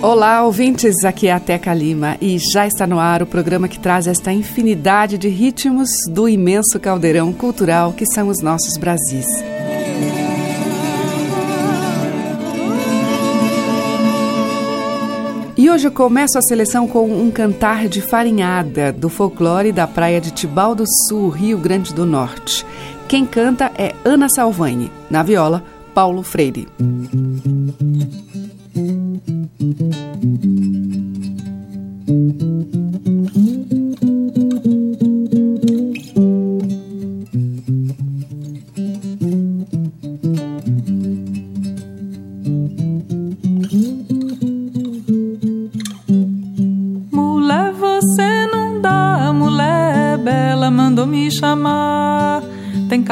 Olá, ouvintes, aqui é a Teca Lima e já está no ar o programa que traz esta infinidade de ritmos do imenso caldeirão cultural que são os nossos Brasis. E hoje eu começo a seleção com um cantar de farinhada do folclore da praia de Tibau do Sul, Rio Grande do Norte. Quem canta é Ana Salvani, na viola, Paulo Freire.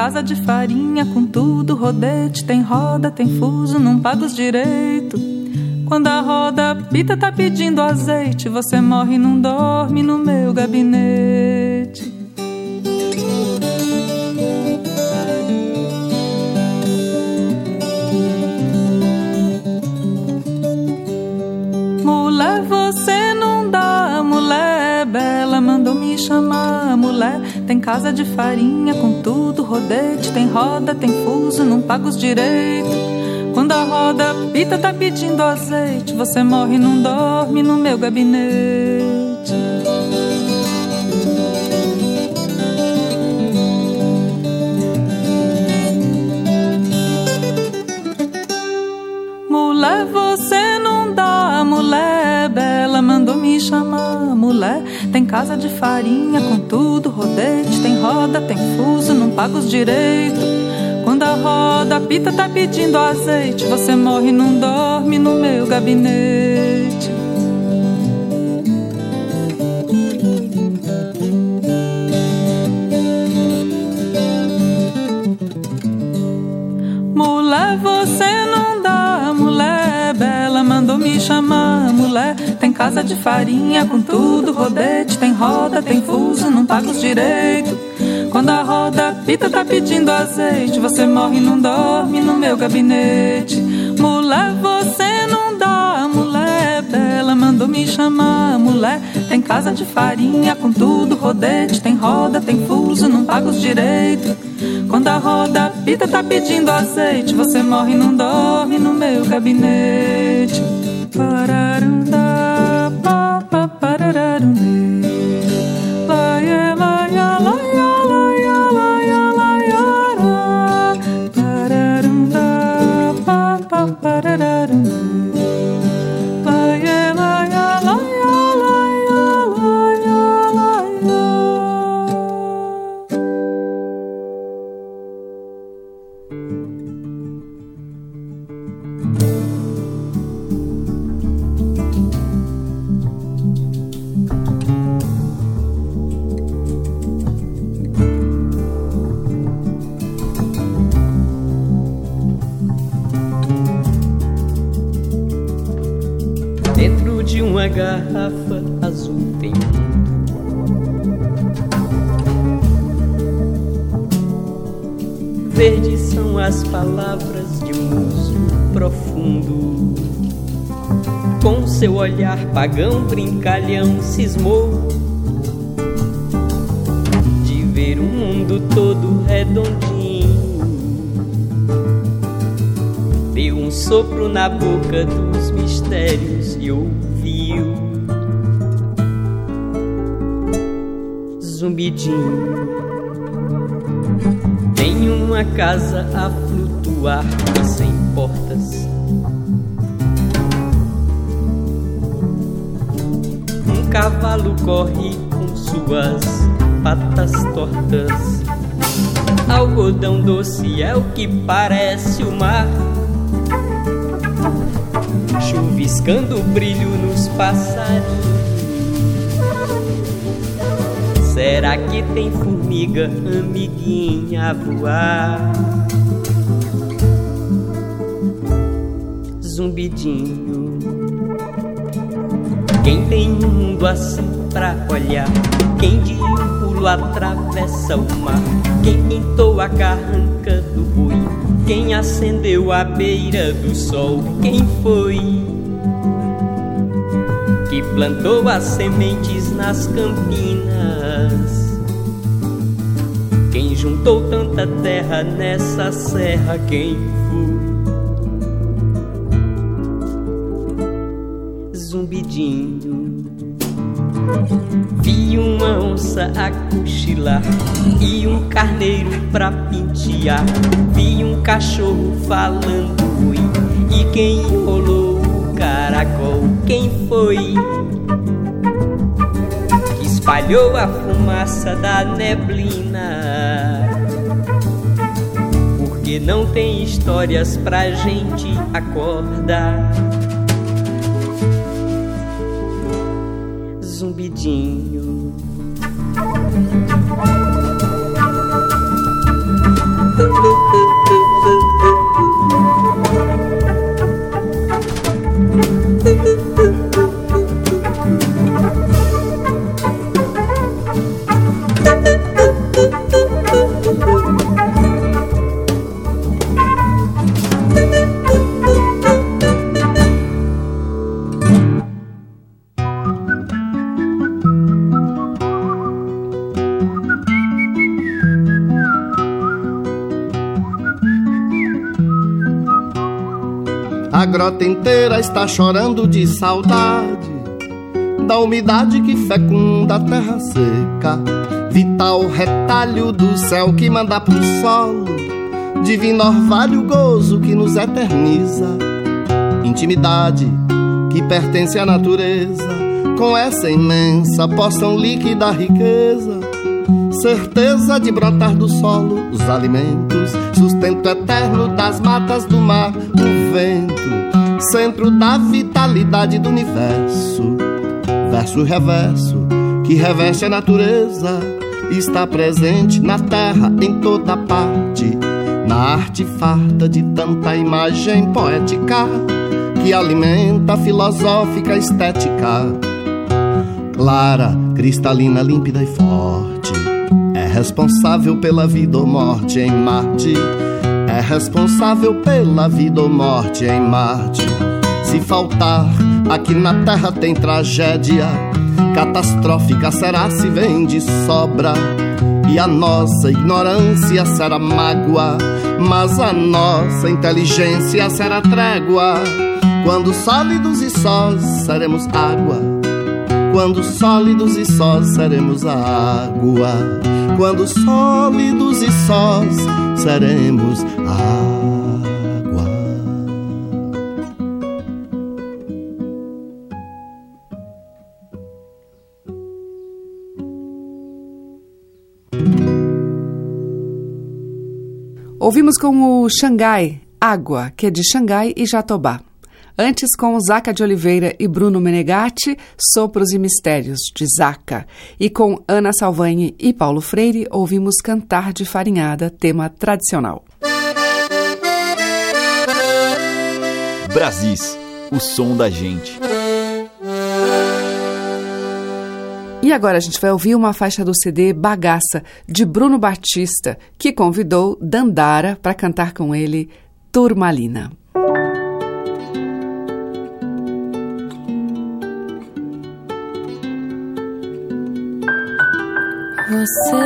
Casa de farinha com tudo, rodete, tem roda, tem fuso, não paga os direitos. Quando a roda pita tá pedindo azeite, você morre e não dorme no meu gabinete. Mulher, você não dá, mulher bela mandou me chamar. Mulher, tem casa de farinha com tudo, rodete, tem roda, tem fuso, não paga os direitos. Quando a roda pita tá pedindo azeite, você morre não dorme no meu gabinete. Mulher, você não dá, mulher bela mandou me chamar. Mulher, tem casa de farinha com tudo, rodete, tem roda, tem fuso, não paga os direitos. Quando a roda pita tá pedindo azeite, você morre não dorme no meu gabinete. Mulher, você não dá, mulher bela mandou me chamar. Mulher, tem casa de farinha com tudo, rodete, tem roda, tem fuso, não paga os direitos. Quando a roda pita tá pedindo azeite, você morre e não dorme no meu gabinete. Mulher, você não dá, mulher bela mandou me chamar. Mulher, tem casa de farinha com tudo, rodete, tem roda, tem fuso, não paga os direitos. Quando a roda pita tá pedindo azeite, você morre e não dorme no meu gabinete. Pararanda, olhar pagão brincalhão cismou de ver o mundo todo redondinho. Deu um sopro na boca dos mistérios e ouviu zumbidinho. Tem uma casa a flutuar e cavalo corre com suas patas tortas. Algodão doce é o que parece o mar. Chuviscando brilho nos passarinhos. Será que tem formiga, amiguinha, a voar? Zumbidinho. Quem tem um mundo assim pra olhar? Quem de um pulo atravessa o mar? Quem pintou a carranca do boi? Quem acendeu a beira do sol? Quem foi? Que plantou as sementes nas campinas? Quem juntou tanta terra nessa serra? Quem foi? Zumbidinho. Vi uma onça a cochilar e um carneiro pra pentear. Vi um cachorro falando oi e quem enrolou o caracol, quem foi? Que espalhou a fumaça da neblina. Porque não tem histórias pra gente acordar. Zumbidinho. A grota inteira está chorando de saudade da umidade que fecunda a terra seca, vital retalho do céu que manda pro solo, divino orvalho gozo que nos eterniza, intimidade que pertence à natureza, com essa imensa porção líquida riqueza, certeza de brotar do solo os alimentos, sustento eterno das matas do mar, o vento, centro da vitalidade do universo, verso reverso que reveste a natureza, está presente na terra em toda parte, na arte farta de tanta imagem poética que alimenta a filosófica estética. Clara, cristalina, límpida e forte é responsável pela vida ou morte em Marte. Responsável pela vida ou morte em Marte. Se faltar, aqui na Terra tem tragédia. Catastrófica será se vem de sobra. E a nossa ignorância será mágoa. Mas a nossa inteligência será trégua. Quando sólidos e sós seremos água. Quando sólidos e sós seremos água. Quando sólidos e sós seremos água. Ouvimos com o Xangai, Água, que é de Xangai e Jatobá. Antes, com Zaca de Oliveira e Bruno Menegatti, Sopros e Mistérios, de Zaca. E com Ana Salvani e Paulo Freire, ouvimos Cantar de Farinhada, tema tradicional. Brasis, o som da gente. E agora a gente vai ouvir uma faixa do CD Bagaça, de Bruno Batista, que convidou Dandara para cantar com ele Turmalina. Você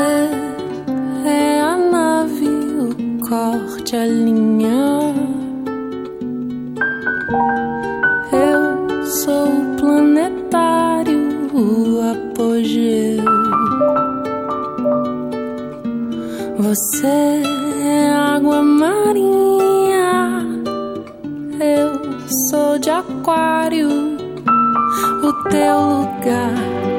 é a nave, o corte, a linha. Eu sou o planetário, o apogeu. Você é água marinha, eu sou de aquário. O teu lugar,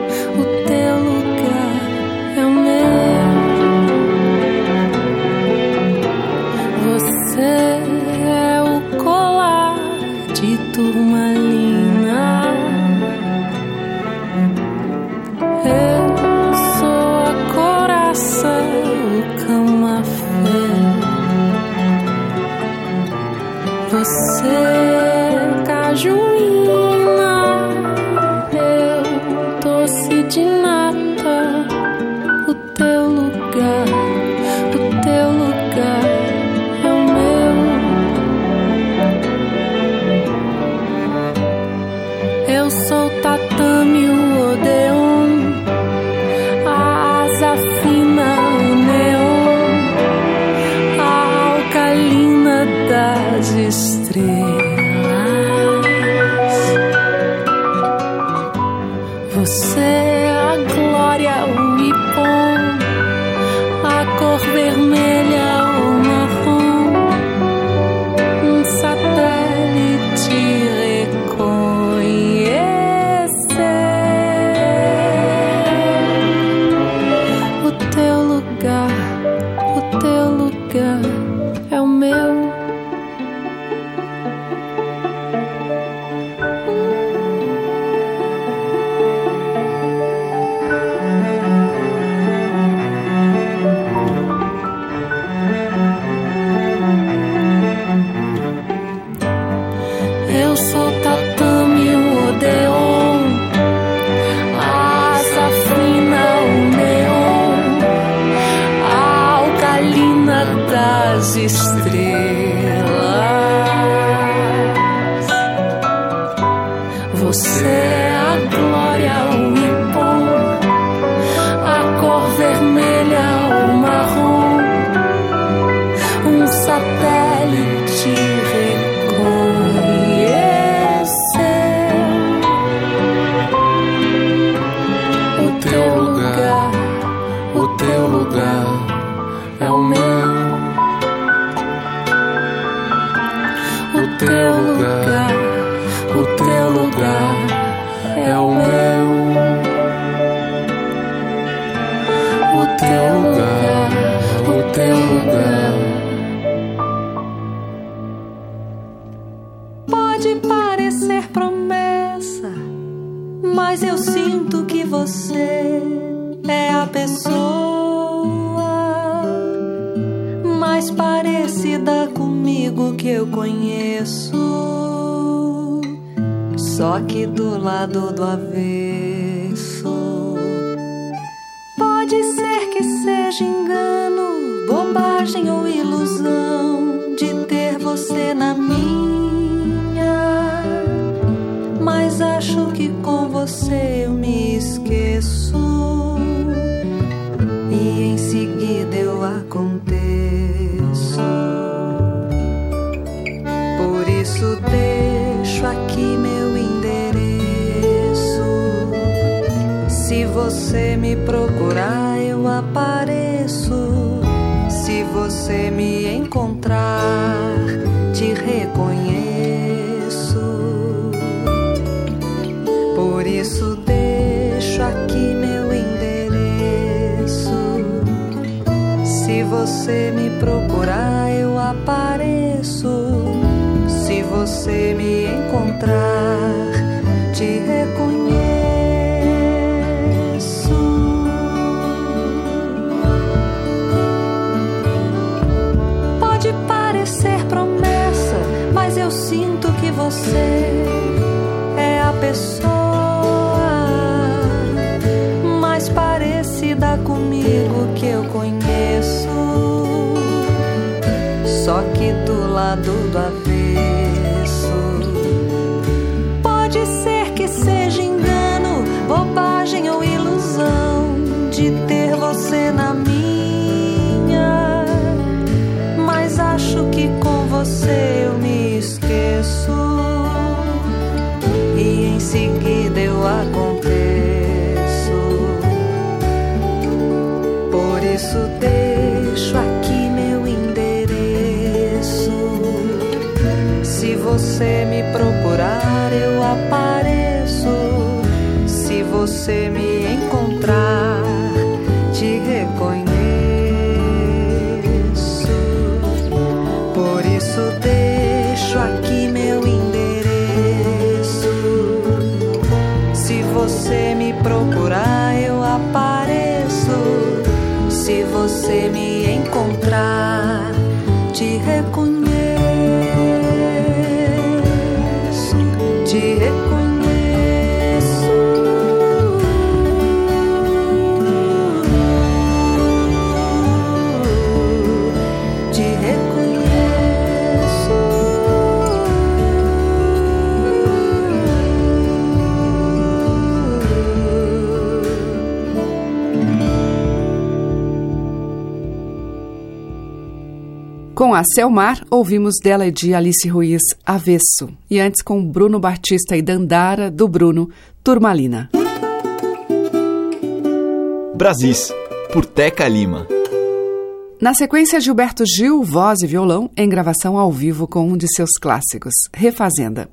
de estrelas. Você Só que do lado do avesso Com a Selmar, ouvimos dela e de Alice Ruiz Avesso. E antes com Bruno Batista e Dandara, do Bruno, Turmalina. Brasis, por Teca Lima. Na sequência, Gilberto Gil, voz e violão, em gravação ao vivo com um de seus clássicos, Refazenda.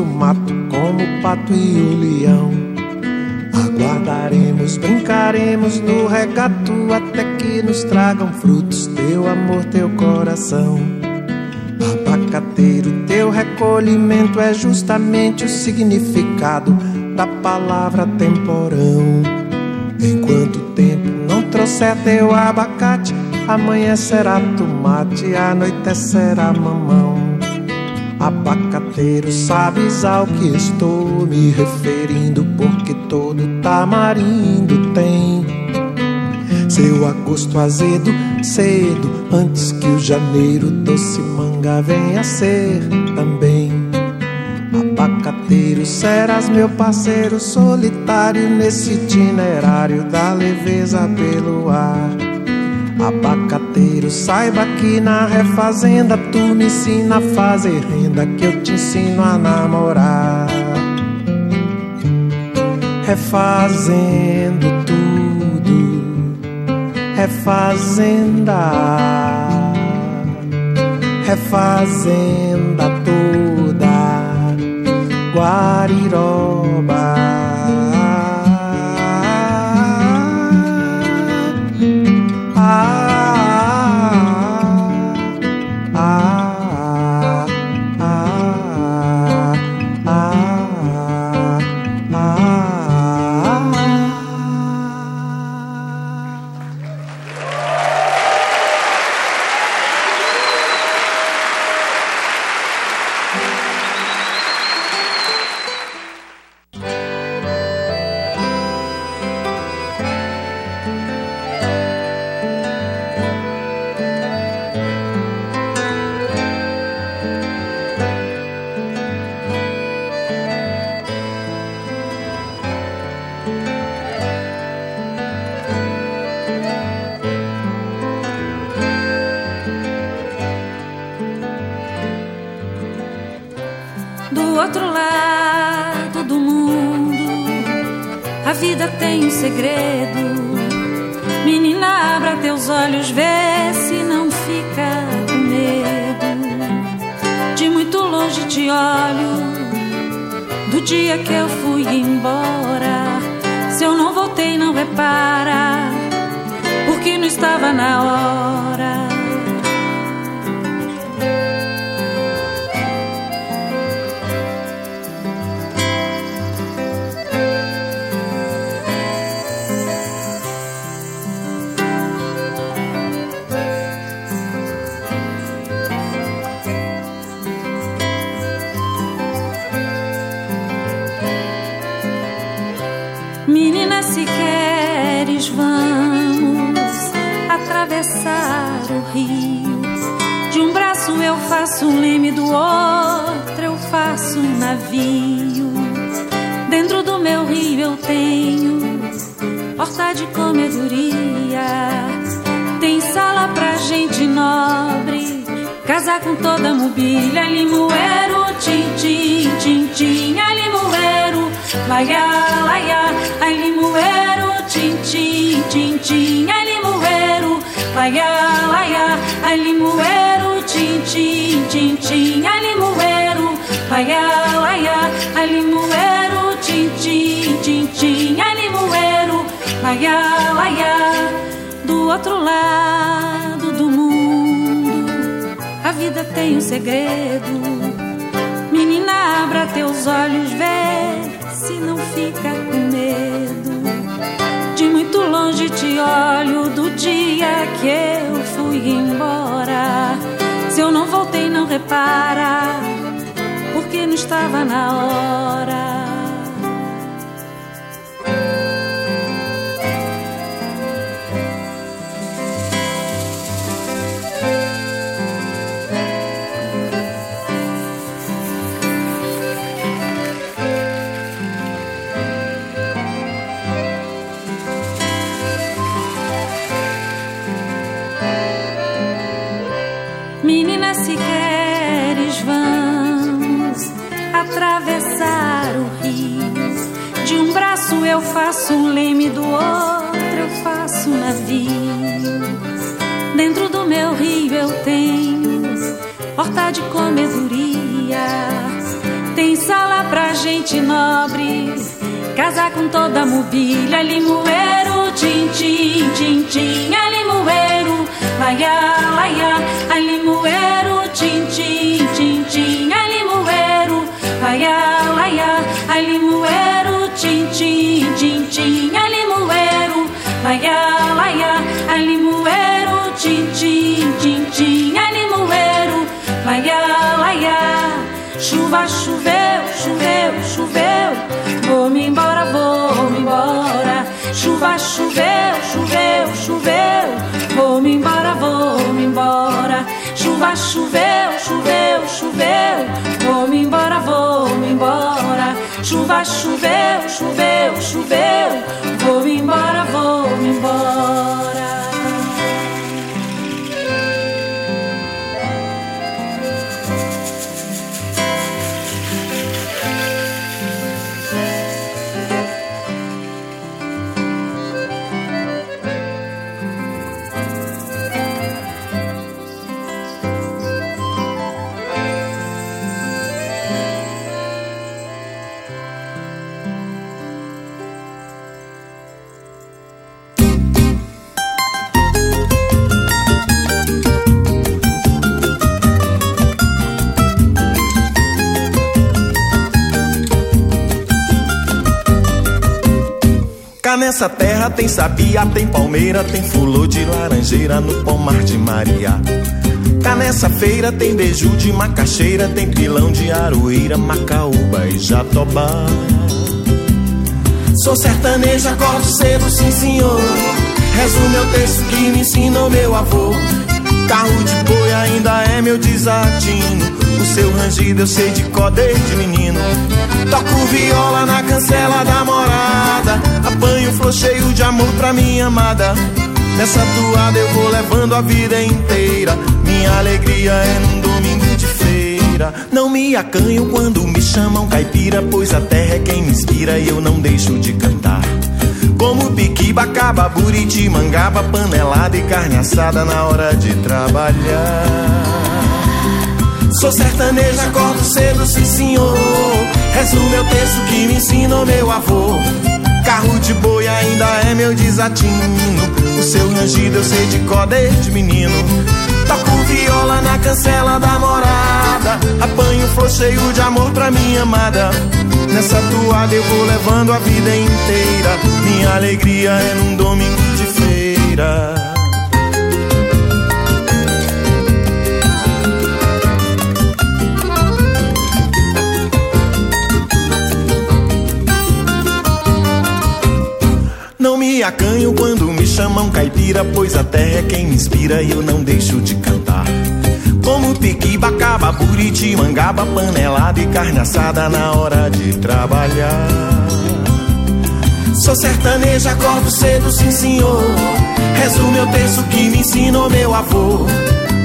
do mato como o pato e o leão. Aguardaremos, brincaremos no regato até que nos tragam frutos teu amor, teu coração. Abacateiro, teu recolhimento é justamente o significado da palavra temporão. Enquanto o tempo não trouxer teu abacate, amanhã será tomate, à noite será mamão. Abacate Abacateiro, sabes ao que estou me referindo, porque todo tamarindo tem seu agosto azedo, cedo, antes que o janeiro doce manga venha ser também. Abacateiro, serás meu parceiro solitário nesse itinerário da leveza pelo ar. Abacateiro, saiba que na refazenda tu me ensina a fazer renda, que eu te ensino a namorar. Refazendo tudo, refazenda, refazenda toda, Guariroba. um leme do outro, eu faço um navio. Dentro do meu rio eu tenho porta de comedoria. Tem sala pra gente nobre, casa com toda a mobília. Limoeiro, tim, tim, tim, a limoeiro, laia, laia, a limoeiro, tim, tim, tim, a limoeiro, laia, laia, a limoeiro. Tim, tim, tim, tim, alimoeiro, aiá, aiá, alimoeiro, tim, tim, tim, tim, alimoeiro, aiá, aiá. Do outro lado do mundo, a vida tem um segredo. Menina, abra teus olhos, vê se não fica com medo. De muito longe te olho do dia que eu fui embora se eu não voltei, não repara, porque não estava na hora. eu faço um leme, do outro eu faço um navio. Dentro do meu rio eu tenho horta de comedoria. Tem sala pra gente nobre, casa com toda a mobília. Limoeiro, tintim, tintim, é limoeiro, laia, laia, é limoeiro, tintim. Choveu, choveu, choveu. Vou-me embora, vou-me embora. Chuva, choveu, choveu, choveu. Vou-me embora, vou-me embora. Chuva, choveu, choveu, choveu. Vou-me embora, vou-me embora. Cá nessa terra tem sabia, tem palmeira, tem fulô de laranjeira no pomar de Maria. Cá nessa feira tem beiju de macaxeira, tem pilão de aroeira, macaúba e jatobá. Sou sertaneja, acordo cedo, sim senhor. Rezo meu texto que me ensinou meu avô. Carro de boi ainda é meu desatino. O seu rangido eu sei de có desde menino. Toco viola na cancela da morada. Apanho flor cheio de amor pra minha amada. Nessa toada eu vou levando a vida inteira. Minha alegria é num domingo de feira. Não me acanho quando me chamam caipira, pois a terra é quem me inspira e eu não deixo de cantar. Como piquiba, caba, buriti, mangaba, panelada e carne assada na hora de trabalhar. Sou sertaneja, acordo cedo, sim senhor. Rezo meu texto que me ensinou meu avô. Carro de boi ainda é meu desatino. O seu rangido eu sei de có desde menino. Toco viola na cancela da morada. Apanho flor cheio de amor pra minha amada. Nessa toada eu vou levando a vida inteira. Minha alegria é num domingo de feira. Me acanho quando me chamam caipira, pois a terra é quem me inspira e eu não deixo de cantar. Como piquiba, caba, buriti, mangaba, panelada e carne assada na hora de trabalhar. Sou sertaneja, acordo cedo, sim senhor. Rezo meu texto que me ensinou meu avô.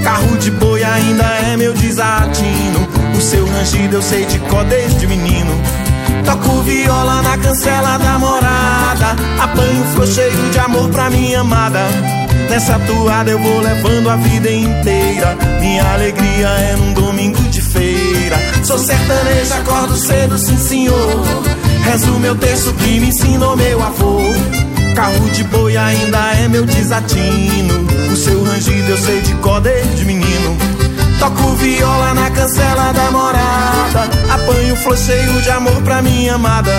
Carro de boi ainda é meu desatino. O seu rangido eu sei de có desde menino. Toco viola na cancela da morada. Apanho flor cheio de amor pra minha amada. Nessa toada eu vou levando a vida inteira. Minha alegria é num domingo de feira. Sou sertaneja, acordo cedo, sim senhor. Rezo meu texto que me ensinou meu avô. Carro de boi ainda é meu desatino. O seu rangido eu sei de có desde menino. Toco viola na cancela da morada. Apanho flor cheio de amor pra minha amada.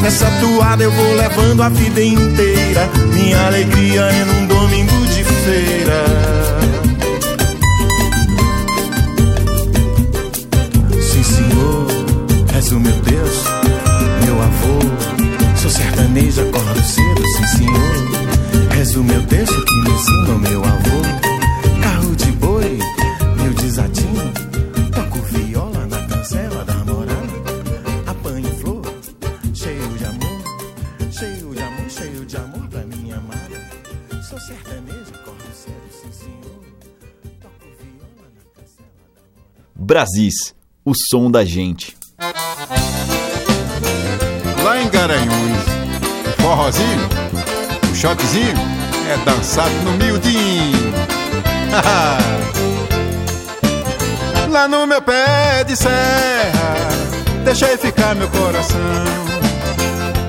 Nessa toada eu vou levando a vida inteira. Minha alegria é num domingo de feira. Sim, senhor, és o meu Deus, meu avô. Sou sertanejo, acordo cedo, sim, senhor. És o meu Deus que me ensina, meu avô. Brasis, o som da gente. Lá em Garanhuns, o forrozinho, o shotzinho é dançado no miudinho. Lá no meu pé de serra, deixei ficar meu coração.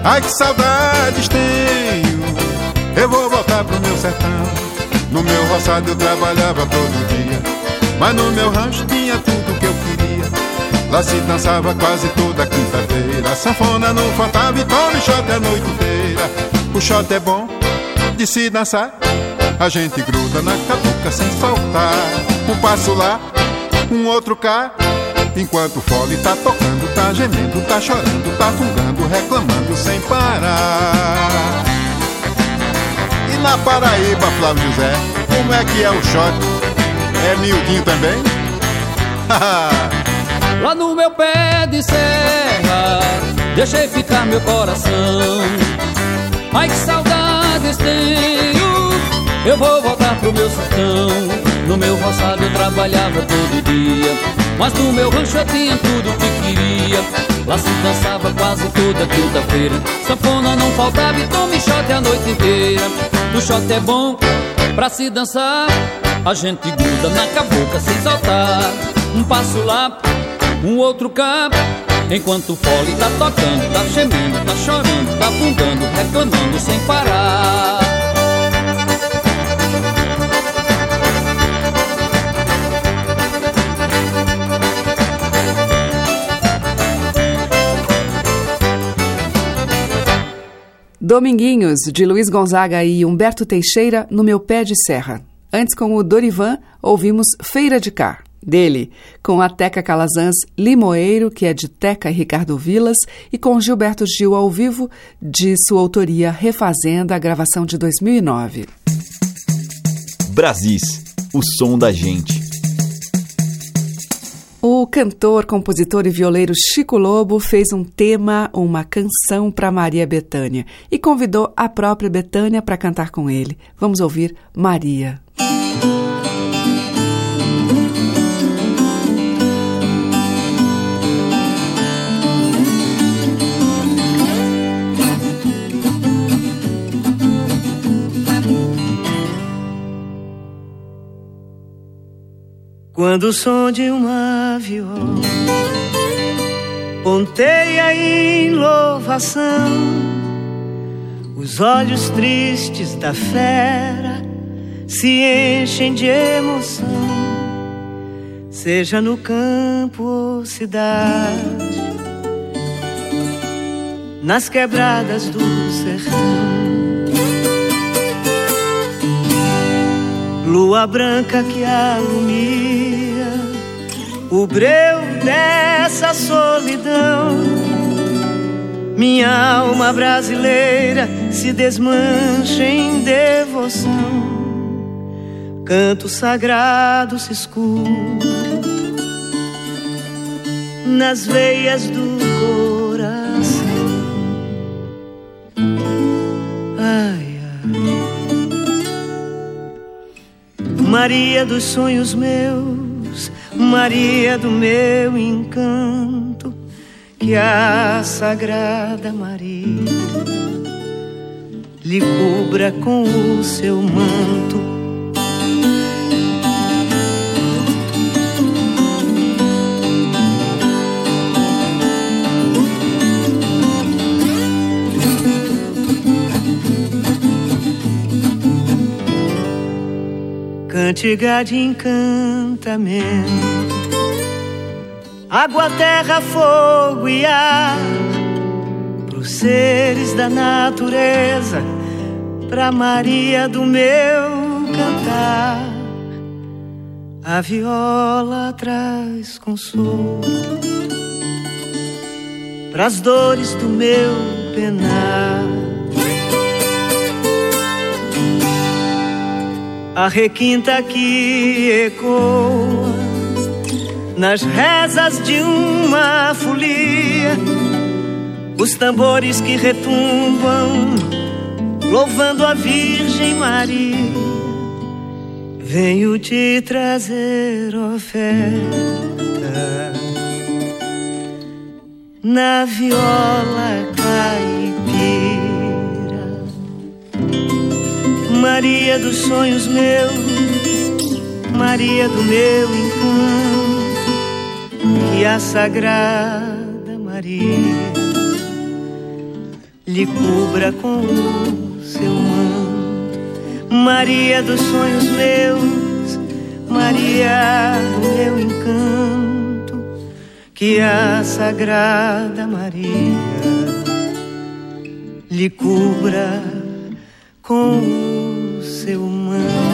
Ai que saudades tenho, eu vou voltar pro meu sertão. No meu roçado eu trabalhava todo dia, mas no meu rancho tinha tudo. Lá se dançava quase toda quinta-feira. Sanfona não faltava e tome shot a noite inteira. O shot é bom de se dançar. A gente gruda na catuca sem soltar. Um passo lá, um outro cá. Enquanto o fole tá tocando, tá gemendo, tá chorando, tá fungando, reclamando sem parar. Paraíba, Flávio José, como é que é o shot? É miudinho também? Lá no meu pé de serra, deixei ficar meu coração. Ai que saudades tenho, eu vou voltar pro meu sertão. No meu roçado eu trabalhava todo dia, mas no meu rancho eu tinha tudo que queria. Lá se dançava quase toda quinta-feira, sanfona não faltava e tome shot a noite inteira. O shot é bom pra se dançar, a gente gruda na cabocla sem soltar. Um passo lá, um outro cá. Enquanto o fole tá tocando, tá gemendo, tá chorando, tá afundando, reclamando sem parar. Dominguinhos, de Luiz Gonzaga e Humberto Teixeira, no meu pé de serra. Antes, com o Dorivan, ouvimos Feira de Cá dele, com a Teca Calazans Limoeiro, que é de Teca e Ricardo Vilas, e com Gilberto Gil ao vivo, de sua autoria Refazenda, a gravação de 2009. Brasis, o som da gente. O cantor, compositor e violeiro Chico Lobo fez um tema, uma canção para Maria Bethânia e convidou a própria Bethânia para cantar com ele. Vamos ouvir Maria. Quando o som de uma viola ponteia em louvação, os olhos tristes da fera se enchem de emoção, seja no campo ou cidade, nas quebradas do sertão. Lua branca que alumia o breu dessa solidão. Minha alma brasileira se desmancha em devoção. Canto sagrado se escuta nas veias do coração. Ai. Maria dos sonhos meus Maria do meu encanto, que a Sagrada Maria lhe cubra com o seu manto. Cantiga de água, terra, fogo e ar, pros seres da natureza, pra Maria do meu cantar. A viola traz consolo pras dores do meu penar. A requinta que ecoa nas rezas de uma folia, os tambores que retumbam, louvando a Virgem Maria. Venho te trazer oferta na viola caipira, Maria dos sonhos meus, Maria do meu encanto que a Sagrada Maria lhe cubra com o seu manto. Maria dos sonhos meus, Maria do meu encanto, que a Sagrada Maria lhe cubra com o seu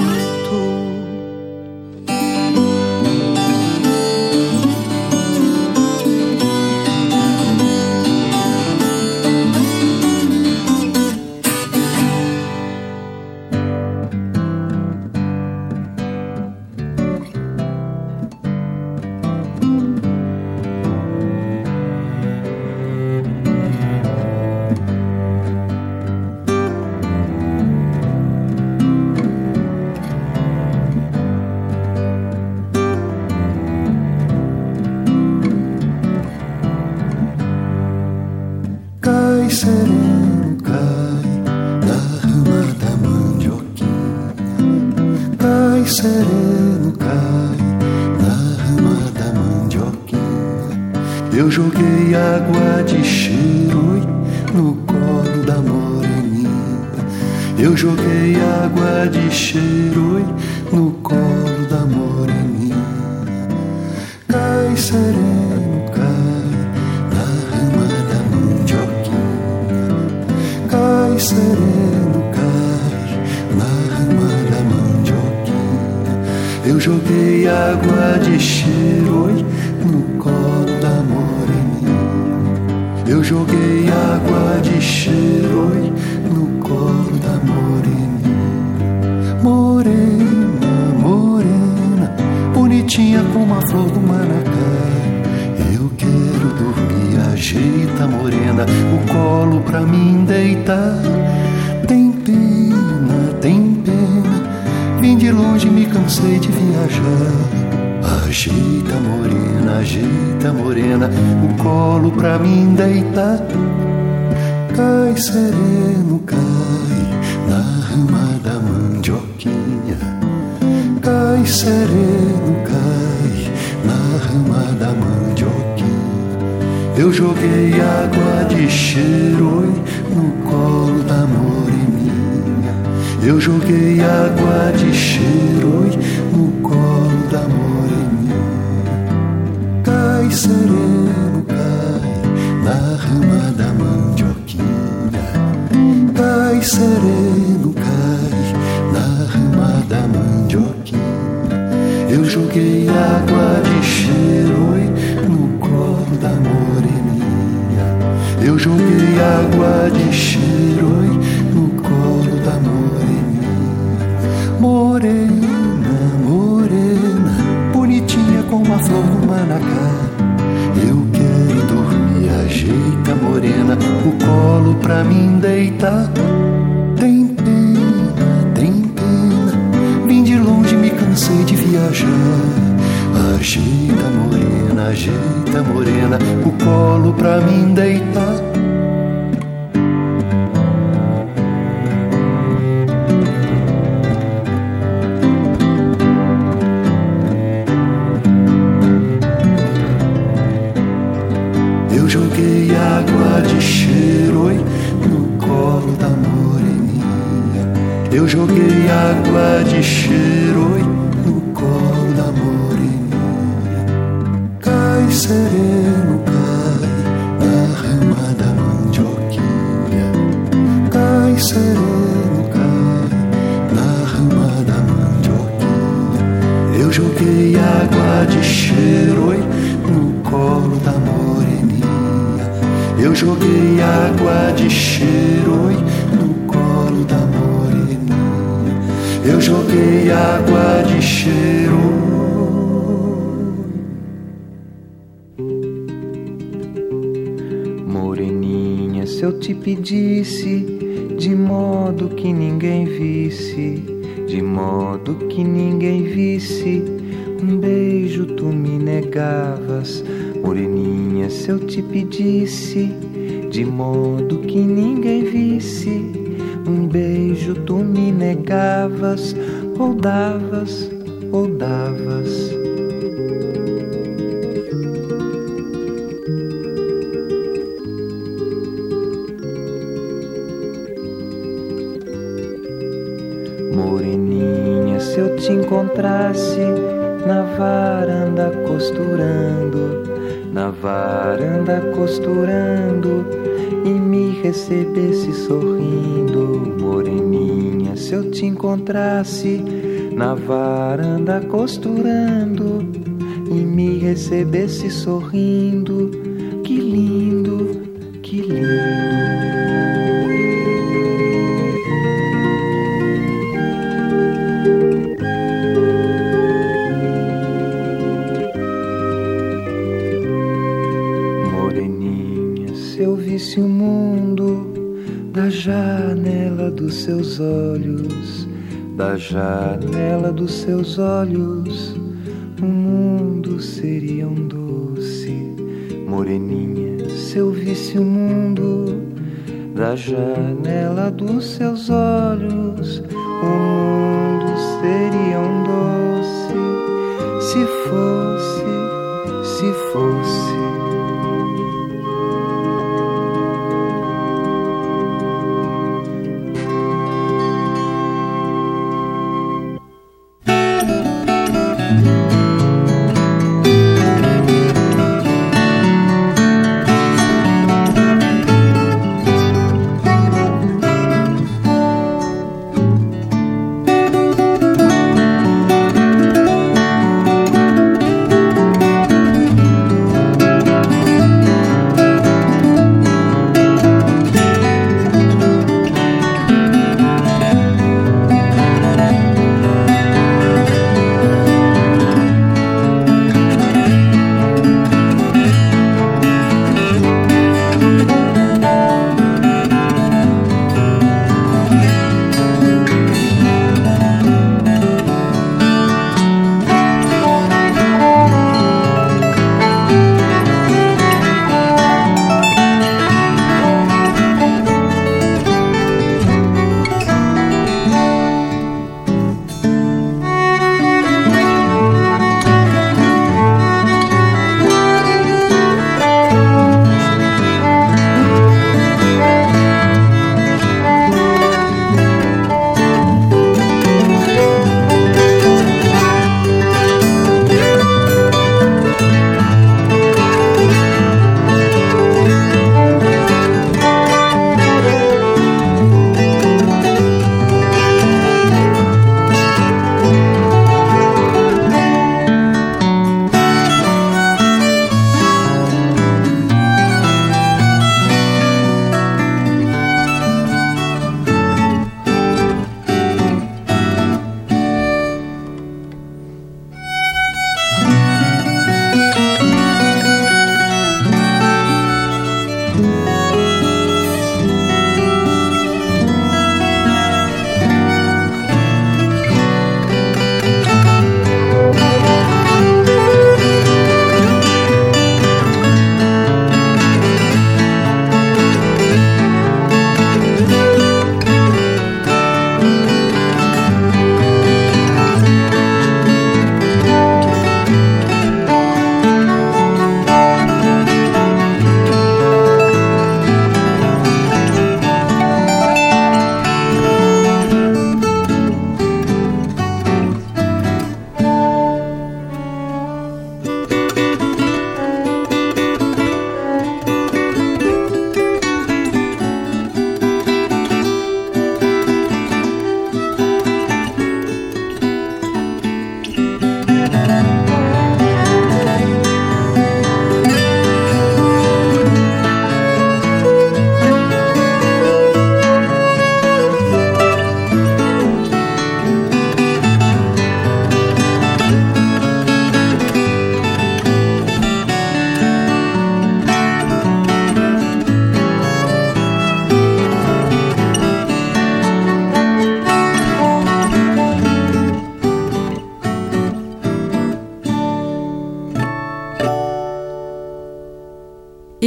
me cansei de viajar. Ajeita morena, ajeita morena, o colo pra mim deitar. Cai sereno, cai na rama da mandioquinha. Cai sereno, cai na rama da mandioquinha. Eu joguei água de cheiro no colo da moreninha. Eu joguei água de cheiro no colo da moreninha. Cai sereno, cai na rama da mandioquinha. Cai sereno, cai na rama da mandioquinha. Eu joguei água de cheiro no colo da moreninha. Eu joguei água de cheiro o colo pra mim deitar. Tem pena, tem pena, vim de longe, me cansei de viajar. Ajeita morena, ajeita morena, o colo pra mim deitar. Cheiro. Moreninha, se eu te pedisse de modo que ninguém visse, de modo que ninguém visse, um beijo tu me negavas. Moreninha, se eu te pedisse de modo que ninguém visse, um beijo tu me negavas, ou davas, ou davas. Moreninha, se eu te encontrasse na varanda costurando, na varanda costurando e me recebesse sorrindo, moreninha, se eu te encontrasse na varanda costurando e me recebesse sorrindo, que lindo, que lindo. Moreninha, se eu visse o mundo da janela dos seus olhos, da janela dos seus olhos, o mundo seria um doce. Moreninha, se eu visse o mundo da janela dos seus olhos,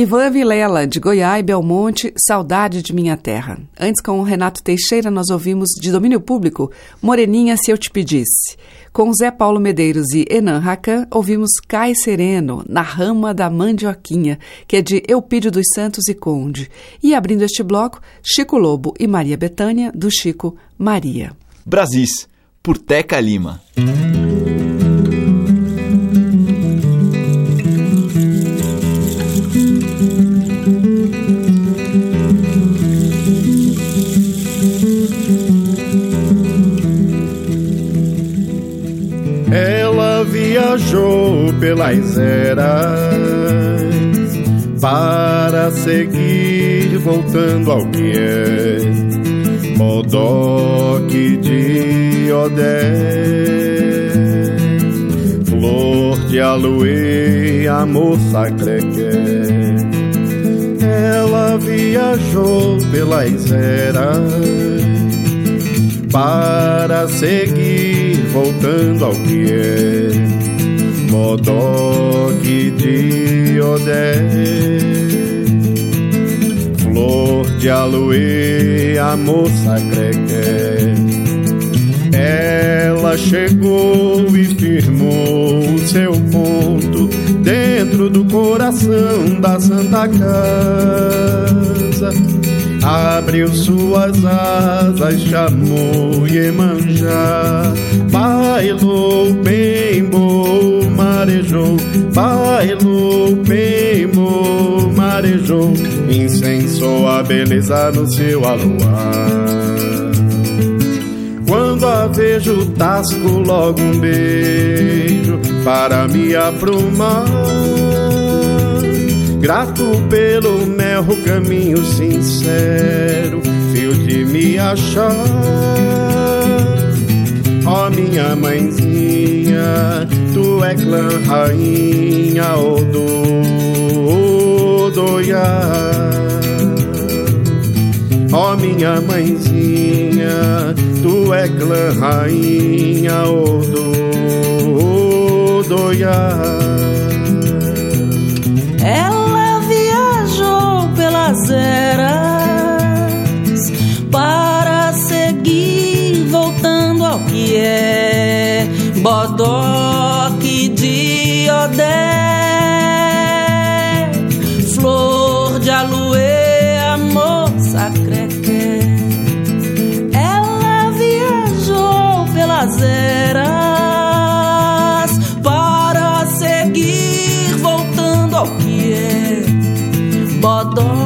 Ivan Vilela, de Goiás e Belmonte, Saudade de Minha Terra. Antes, com o Renato Teixeira, nós ouvimos de domínio público Moreninha Se Eu Te Pedisse. Com Zé Paulo Medeiros e Enan Racan, ouvimos Cai Sereno, Na Rama da Mandioquinha, que é de Eupídio dos Santos e Conde. E abrindo este bloco, Chico Lobo e Maria Betânia, do Chico Maria. Brasis, por Teca Lima. Viajou pelas eras para seguir voltando ao que é Modoque de Odé, flor de aloe, amor sacrequé. Ela viajou pelas eras para seguir voltando ao que é Modoque de Odé, flor de aloe, a moça creque. Ela chegou e firmou o seu ponto dentro do coração da Santa Casa. Abriu suas asas, chamou Iemanjá, bailou, bem marejou, bailou, bem marejou, incensou a beleza no seu aluar. Quando a vejo, tasco logo um beijo para me aprumar. Grato pelo mel, caminho sincero, fio de me achar. Ó oh, minha mãezinha, tu é clã rainha, Odo, Odoiá. Ó oh, minha mãezinha, tu é clã rainha, Odo, Odoiá. das eras para seguir voltando ao que é Bodoque de Odé, flor de aloe, amor sacreque. Ela viajou pelas eras para seguir voltando ao que é Bodoque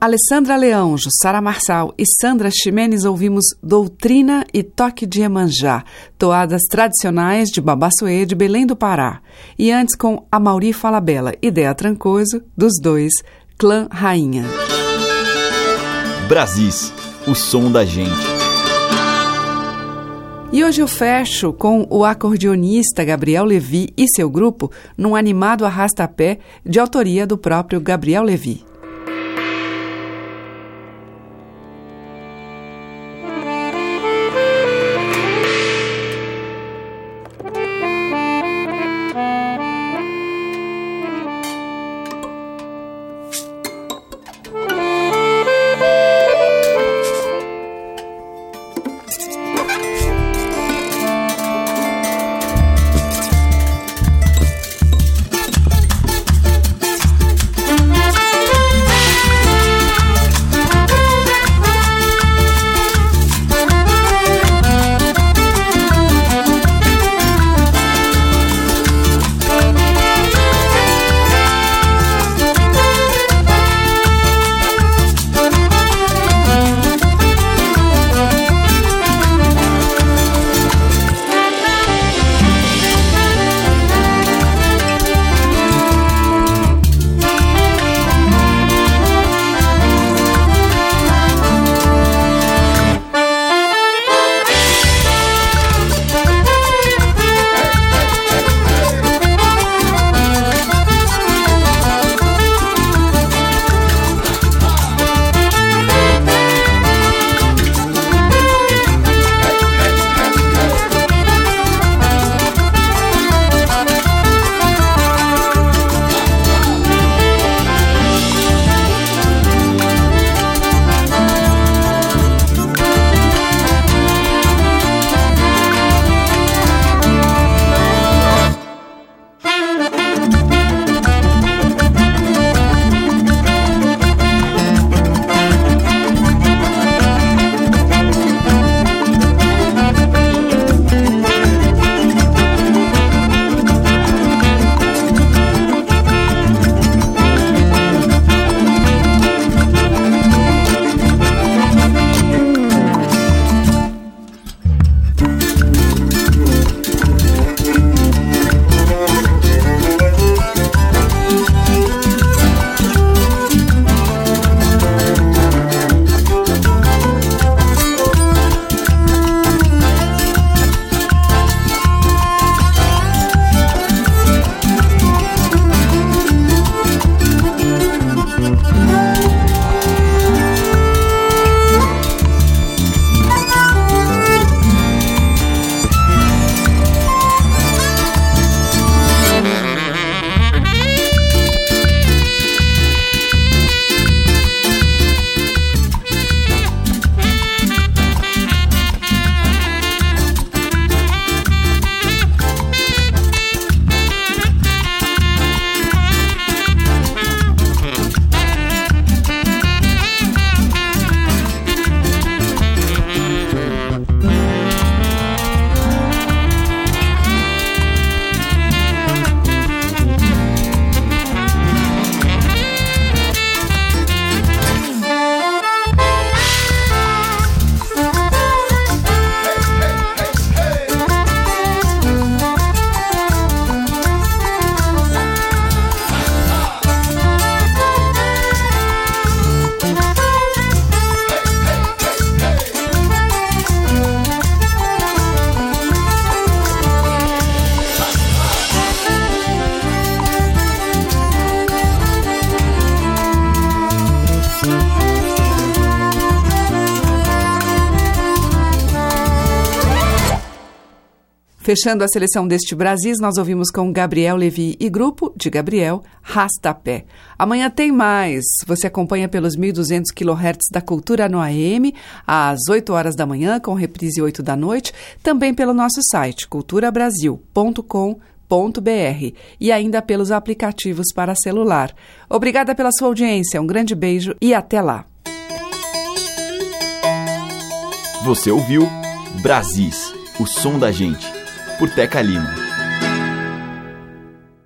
Alessandra Leão, Jussara Marçal e Sandra Ximenes ouvimos Doutrina e Toque de Emanjá, toadas tradicionais de Babassuê de Belém do Pará. E antes com Amauri Falabella e Dea Trancoso, dos dois, Clã Rainha. Brasis, o som da gente. E hoje eu fecho com o acordeonista Gabriel Levi e seu grupo num animado arrasta-pé de autoria do próprio Gabriel Levi. Fechando a seleção deste Brasis, nós ouvimos com Gabriel Levi e grupo de Gabriel Rastapé. Amanhã tem mais. Você acompanha pelos 1.200 kHz da Cultura no AM, às 8 horas da manhã, com reprise 8 da noite, também pelo nosso site culturabrasil.com.br e ainda pelos aplicativos para celular. Obrigada pela sua audiência, um grande beijo e até lá. Você ouviu Brasis, o som da gente por Teca Lima.